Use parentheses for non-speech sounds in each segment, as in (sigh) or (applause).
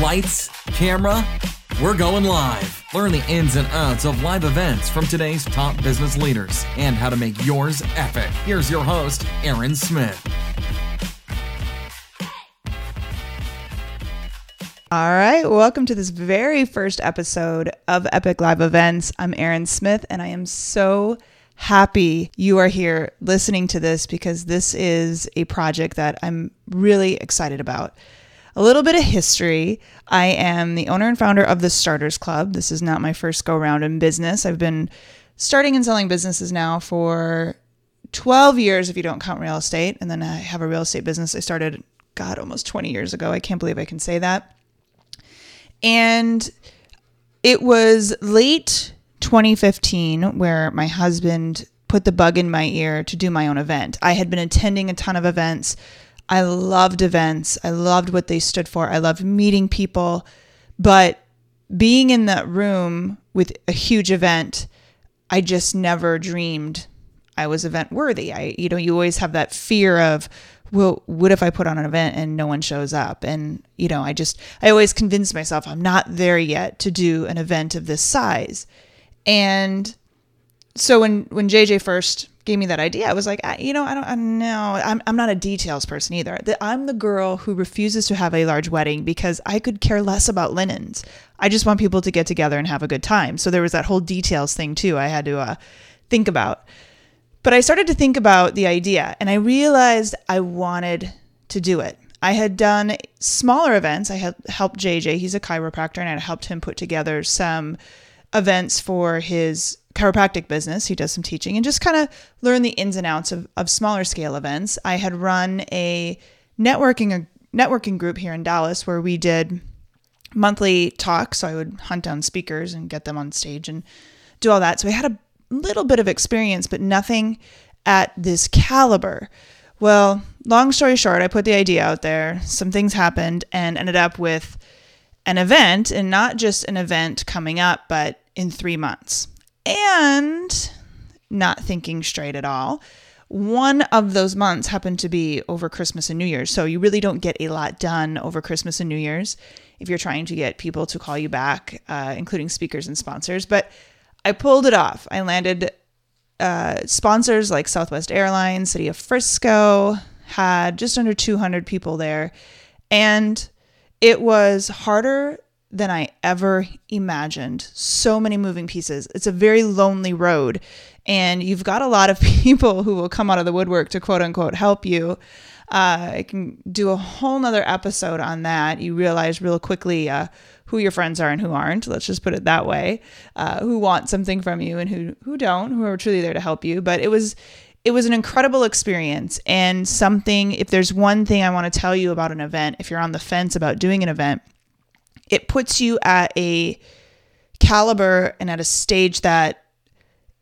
Lights, camera, we're going live. Learn the ins and outs of live events from today's top business leaders and how to make yours epic. Here's your host, Erin Smith. All right, welcome to this very first episode of Epic Live Events. I'm Erin Smith, and I am so happy you are here listening to this because this is a project that I'm really excited about. A little bit of history. I am the owner and founder of the Starters Club. This is not my first go round in business. I've been starting and selling businesses now for 12 years if you don't count real estate. And then I have a real estate business I started, God, almost 20 years ago. I can't believe I can say that. And it was late 2015 where my husband put the bug in my ear to do my own event. I had been attending a ton of events. I loved events. I loved what they stood for. I loved meeting people. But being in that room with a huge event, I just never dreamed I was event worthy. I, you know, you always have that fear of, well, what if I put on an event and no one shows up? And, you know, I just, I always convince myself I'm not there yet to do an event of this size. And so when when JJ first gave me that idea, I was like, I, you know, I don't, I know, I'm I'm not a details person either. I'm the girl who refuses to have a large wedding because I could care less about linens. I just want people to get together and have a good time. So there was that whole details thing too. I had to uh, think about. But I started to think about the idea, and I realized I wanted to do it. I had done smaller events. I had helped JJ. He's a chiropractor, and I helped him put together some events for his chiropractic business. He does some teaching and just kind of learn the ins and outs of, of smaller scale events. I had run a networking a networking group here in Dallas where we did monthly talks. So I would hunt down speakers and get them on stage and do all that. So I had a little bit of experience, but nothing at this caliber. Well, long story short, I put the idea out there. Some things happened and ended up with an event and not just an event coming up, but in three months. And not thinking straight at all. One of those months happened to be over Christmas and New Year's. So you really don't get a lot done over Christmas and New Year's if you're trying to get people to call you back, uh, including speakers and sponsors. But I pulled it off. I landed uh, sponsors like Southwest Airlines, City of Frisco, had just under 200 people there. And it was harder than I ever imagined. So many moving pieces. It's a very lonely road. And you've got a lot of (laughs) people who will come out of the woodwork to quote unquote help you. Uh, I can do a whole nother episode on that. You realize real quickly uh, who your friends are and who aren't. Let's just put it that way. Uh, who want something from you and who who don't. Who are truly there to help you. But it was it was an incredible experience and something if there's one thing i want to tell you about an event if you're on the fence about doing an event it puts you at a caliber and at a stage that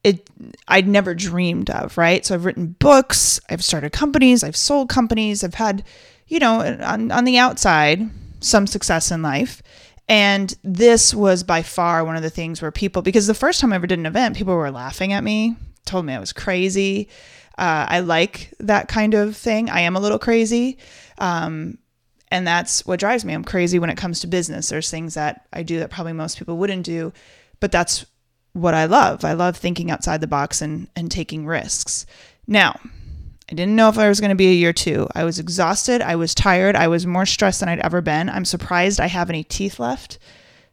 it I'd never dreamed of, right? So I've written books, I've started companies, I've sold companies, I've had, you know, on, on the outside, some success in life. And this was by far one of the things where people, because the first time I ever did an event, people were laughing at me, told me I was crazy. Uh, I like that kind of thing. I am a little crazy. Um, and that's what drives me. I'm crazy when it comes to business. There's things that I do that probably most people wouldn't do, but that's what I love. I love thinking outside the box and, and taking risks. Now, I didn't know if I was going to be a year two. I was exhausted. I was tired. I was more stressed than I'd ever been. I'm surprised I have any teeth left,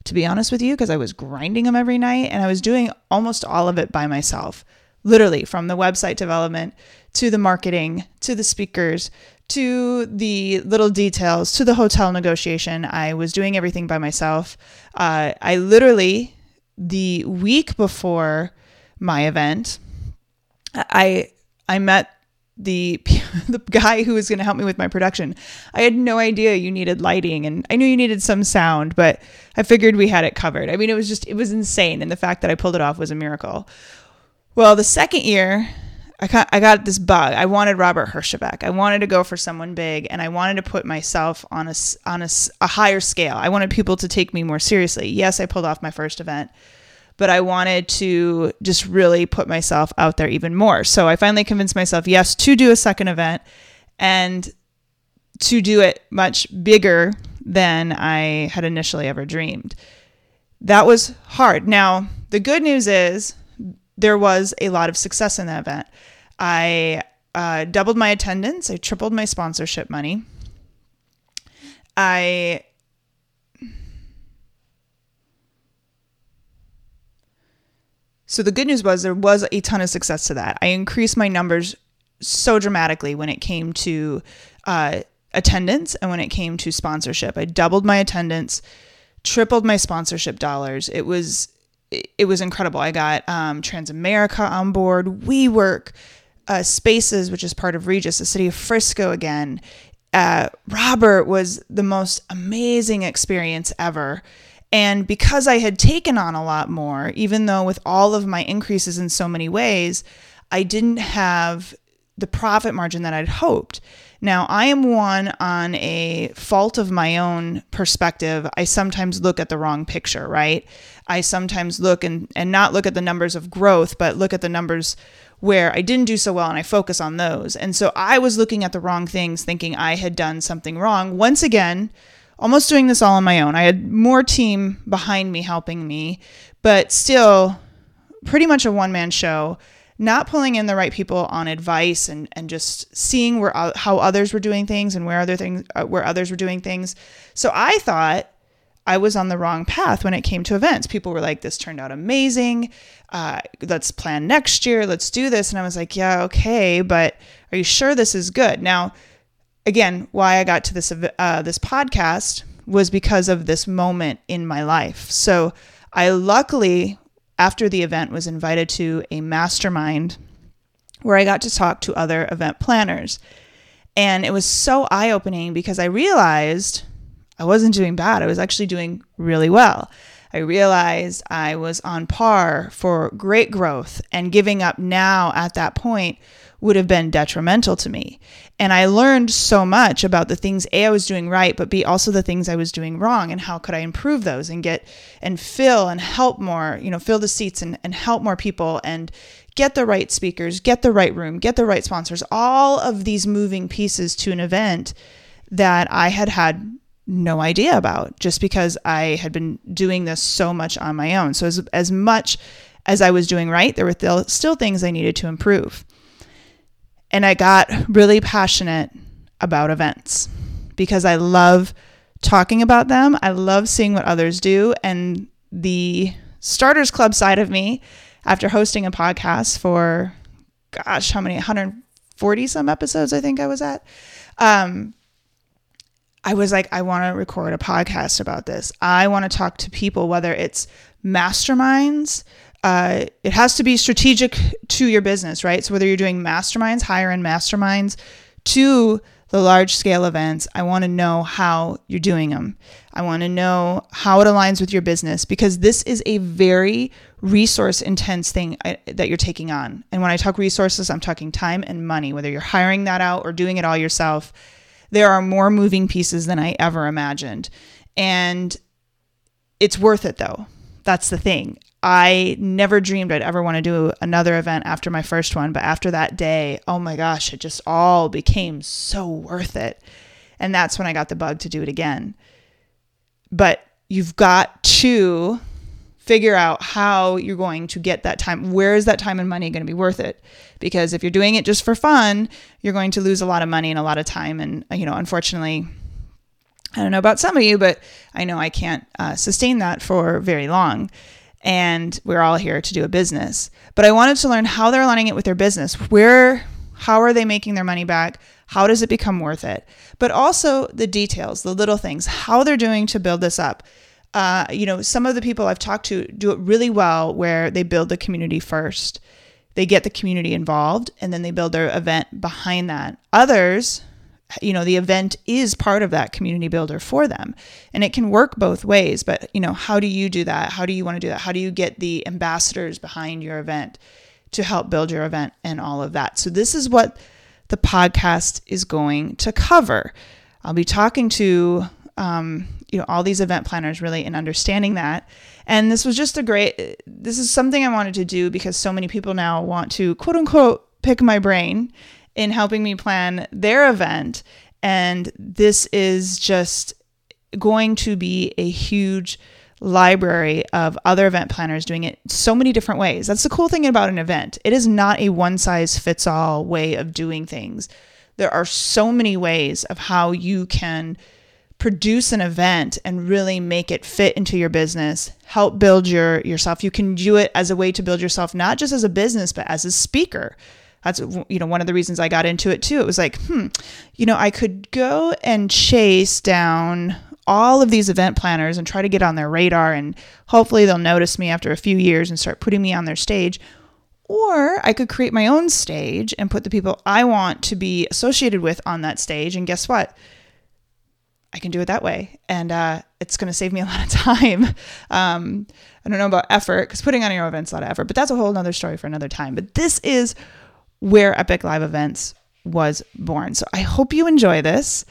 to be honest with you, because I was grinding them every night and I was doing almost all of it by myself literally from the website development to the marketing to the speakers to the little details to the hotel negotiation. I was doing everything by myself. Uh, I literally, the week before my event, I I met the (laughs) the guy who was going to help me with my production. I had no idea you needed lighting and I knew you needed some sound, but I figured we had it covered. I mean, it was just it was insane and the fact that I pulled it off was a miracle. Well, the second year, I got, I got this bug. I wanted Robert Herjavec. I wanted to go for someone big, and I wanted to put myself on a on a, a higher scale. I wanted people to take me more seriously. Yes, I pulled off my first event, but I wanted to just really put myself out there even more. So I finally convinced myself, yes, to do a second event, and to do it much bigger than I had initially ever dreamed. That was hard. Now, the good news is there was a lot of success in that event. I uh, doubled my attendance, I tripled my sponsorship money. I So the good news was there was a ton of success to that. I increased my numbers so dramatically when it came to uh, attendance and when it came to sponsorship. I doubled my attendance, tripled my sponsorship dollars. It was it was incredible. I got um, Transamerica on board, WeWork, uh, Spaces, which is part of Regus, the city of Frisco again. Uh, Robert was the most amazing experience ever. And because I had taken on a lot more, even though with all of my increases in so many ways, I didn't have the profit margin that I'd hoped. Now, I am one on a fault of my own perspective. I sometimes look at the wrong picture, right? I sometimes look and, and not look at the numbers of growth, but look at the numbers where I didn't do so well and I focus on those. And so I was looking at the wrong things, thinking I had done something wrong. Once again, almost doing this all on my own. I had more team behind me helping me, but still pretty much a one man show not pulling in the right people on advice and, and just seeing where uh, how others were doing things and where other things uh, where others were doing things. So I thought I was on the wrong path when it came to events. People were like, "This turned out amazing. Uh, let's plan next year. Let's do this." And I was like, "Yeah, okay, but are you sure this is good?" Now, again, why I got to this uh, this podcast was because of this moment in my life. So I luckily after the event was invited to a mastermind where I got to talk to other event planners. And it was so eye opening because I realized I wasn't doing bad. I was actually doing really well. I realized I was on par for great growth, and giving up now at that point would have been detrimental to me. And I learned so much about the things A I was doing right, but B also the things I was doing wrong and how could I improve those and get and fill and help more, you know, fill the seats and, and help more people and get the right speakers, get the right room, get the right sponsors, all of these moving pieces to an event that I had had no idea about just because I had been doing this so much on my own. So as as much as I was doing right, there were still things I needed to improve. And I got really passionate about events because I love talking about them. I love seeing what others do. And the Starters Club side of me, after hosting a podcast for, gosh, how many, 140 some episodes I think I was at, um, I was like, I want to record a podcast about this. I want to talk to people, whether it's masterminds, uh, it has to be strategic to your business, right? So whether you're doing masterminds, higher end masterminds, to the large scale events, I want to know how you're doing them. I want to know how it aligns with your business because this is a very resource intense thing I, uh, that you're taking on. And when I talk resources, I'm talking time and money, whether you're hiring that out or doing it all yourself. There are more moving pieces than I ever imagined. And it's worth it though. That's the thing. I never dreamed I'd ever want to do another event after my first one, but after that day, oh my gosh, it just all became so worth it. And that's when I got the bug to do it again. But you've got to figure out how you're going to get that time. Where is that time and money going to be worth it? Because if you're doing it just for fun, you're going to lose a lot of money and a lot of time. And, you know, unfortunately, I don't know about some of you, but I know I can't uh, sustain that for very long and we're all here to do a business. But I wanted to learn how they're aligning it with their business. Where, how are they making their money back? How does it become worth it? But also the details, the little things, how they're doing to build this up. Uh, you know, some of the people I've talked to do it really well where they build the community first. They get the community involved and then they build their event behind that. Others you know the event is part of that community builder for them and it can work both ways but you know how do you do that how do you want to do that how do you get the ambassadors behind your event to help build your event and all of that so this is what the podcast is going to cover i'll be talking to um, you know all these event planners really in understanding that and this was just a great this is something i wanted to do because so many people now want to quote unquote pick my brain in helping me plan their event. And this is just going to be a huge library of other event planners doing it so many different ways. That's the cool thing about an event. It is not a one size fits all way of doing things. There are so many ways of how you can produce an event and really make it fit into your business help build your yourself you can do it as a way to build yourself not just as a business but as a speaker that's you know one of the reasons i got into it too it was like hmm you know i could go and chase down all of these event planners and try to get on their radar and hopefully they'll notice me after a few years and start putting me on their stage or I could create my own stage and put the people I want to be associated with on that stage. And guess what? I can do it that way. And uh, it's going to save me a lot of time. (laughs) Um, I don't know about effort because putting on your own events a lot of effort, but that's a whole other story for another time. But this is where Epic Live Events was born. So I hope you enjoy this.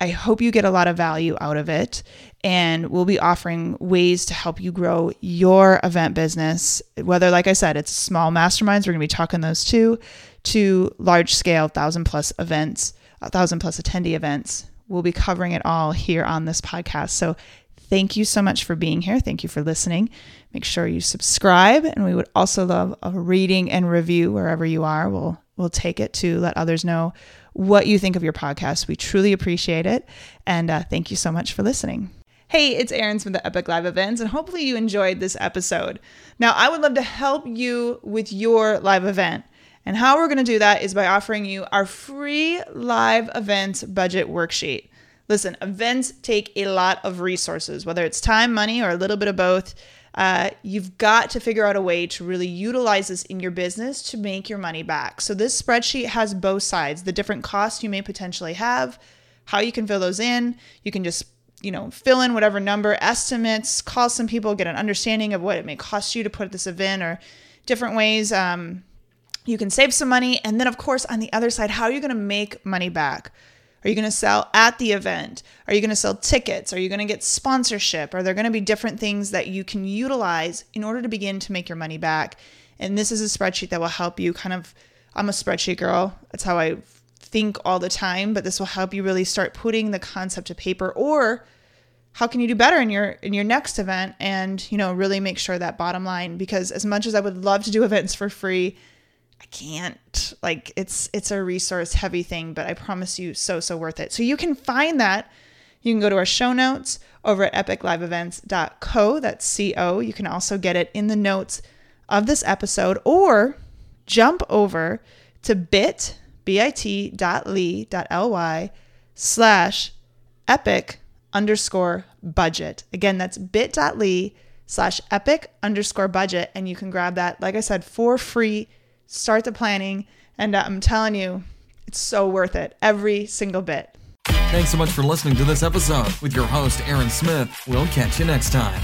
I hope you get a lot of value out of it. And we'll be offering ways to help you grow your event business. Whether, like I said, it's small masterminds, we're going to be talking those too, to large scale, thousand plus events, a thousand plus attendee events We'll be covering it all here on this podcast. So thank you so much for being here. Thank you for listening. Make sure you subscribe, and we would also love a reading and review wherever you are. We'll we'll take it to let others know what you think of your podcast. We truly appreciate it, and uh, thank you so much for listening. Hey, it's Erin from the Epic Live Events, and hopefully you enjoyed this episode. Now, I would love to help you with your live event. And how we're going to do that is by offering you our free live events budget worksheet. Listen, events take a lot of resources, whether it's time, money, or a little bit of both. Uh, you've got to figure out a way to really utilize this in your business to make your money back. So, this spreadsheet has both sides the different costs you may potentially have, how you can fill those in. You can just you know, fill in whatever number, estimates, call some people, get an understanding of what it may cost you to put this event or different ways. Um, you can save some money. And then, of course, on the other side, how are you going to make money back? Are you going to sell at the event? Are you going to sell tickets? Are you going to get sponsorship? Are there going to be different things that you can utilize in order to begin to make your money back? And this is a spreadsheet that will help you kind of. I'm a spreadsheet girl. That's how I think all the time, but this will help you really start putting the concept to paper or how can you do better in your in your next event and you know really make sure that bottom line because as much as I would love to do events for free I can't like it's it's a resource heavy thing, but I promise you so so worth it. So you can find that. You can go to our show notes over at epicliveevents.co. That's co. You can also get it in the notes of this episode or jump over to bit bit dot ly dot ly slash epic underscore budget. Again, that's bit.ly slash epic underscore budget. And you can grab that, like I said, for free start the planning, and uh, I'm telling you, it's so worth it. Every single bit. Thanks so much for listening to this episode with your host, Erin Smith. We'll catch you next time.